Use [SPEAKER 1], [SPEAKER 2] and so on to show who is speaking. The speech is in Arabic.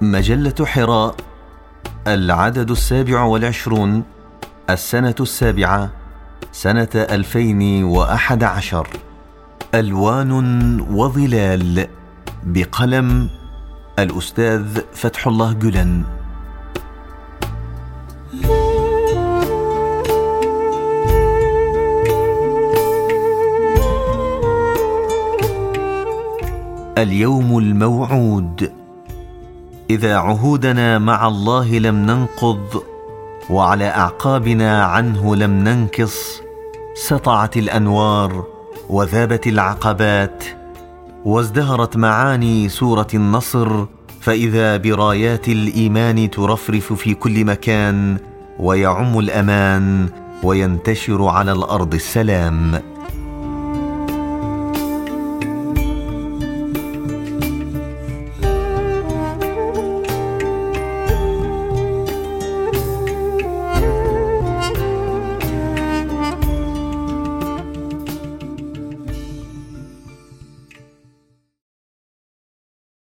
[SPEAKER 1] مجلة حراء العدد السابع والعشرون السنة السابعة سنة ألفين وأحد عشر. ألوان وظلال بقلم الأستاذ فتح الله جلن. اليوم الموعود. إذا عهودنا مع الله لم ننقض وعلى أعقابنا عنه لم ننكص سطعت الأنوار وذابت العقبات وازدهرت معاني سورة النصر فإذا برايات الإيمان ترفرف في كل مكان ويعم الأمان وينتشر على الأرض السلام.